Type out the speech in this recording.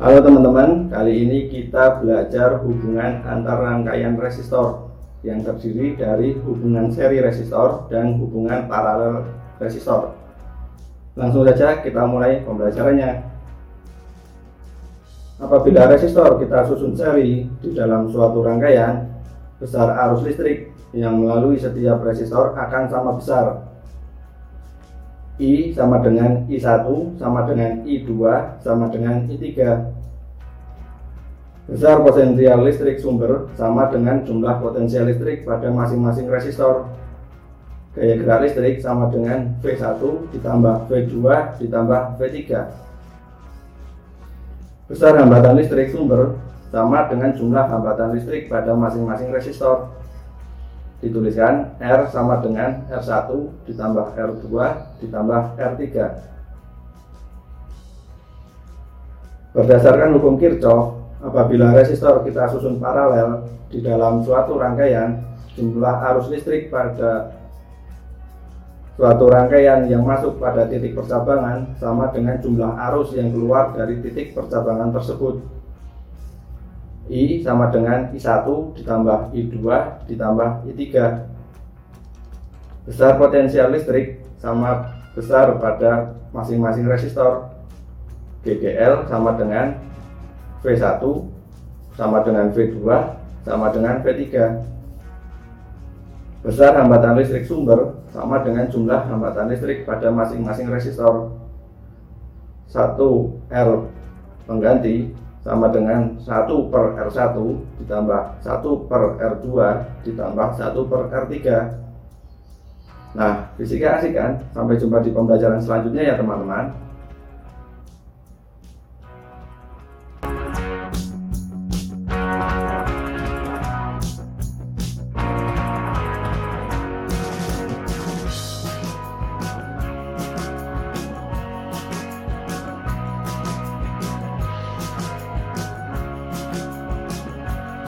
Halo teman-teman, kali ini kita belajar hubungan antar rangkaian resistor yang terdiri dari hubungan seri resistor dan hubungan paralel resistor. Langsung saja kita mulai pembelajarannya. Apabila resistor kita susun seri di dalam suatu rangkaian, besar arus listrik yang melalui setiap resistor akan sama besar I sama dengan I1 sama dengan I2 sama dengan I3 Besar potensial listrik sumber sama dengan jumlah potensial listrik pada masing-masing resistor. Gaya gerak listrik sama dengan V1 ditambah V2 ditambah V3 Besar hambatan listrik sumber sama dengan jumlah hambatan listrik pada masing-masing resistor dituliskan R sama dengan R1 ditambah R2 ditambah R3 berdasarkan hukum Kirchhoff apabila resistor kita susun paralel di dalam suatu rangkaian jumlah arus listrik pada suatu rangkaian yang masuk pada titik percabangan sama dengan jumlah arus yang keluar dari titik percabangan tersebut I sama dengan I1 ditambah I2 ditambah I3 besar potensial listrik sama besar pada masing-masing resistor. GGL sama dengan V1 sama dengan V2 sama dengan V3 besar hambatan listrik sumber sama dengan jumlah hambatan listrik pada masing-masing resistor. 1 R pengganti sama dengan 1 per R1 ditambah 1 per R2 ditambah 1 per R3 Nah, fisika asik kan? Sampai jumpa di pembelajaran selanjutnya ya teman-teman.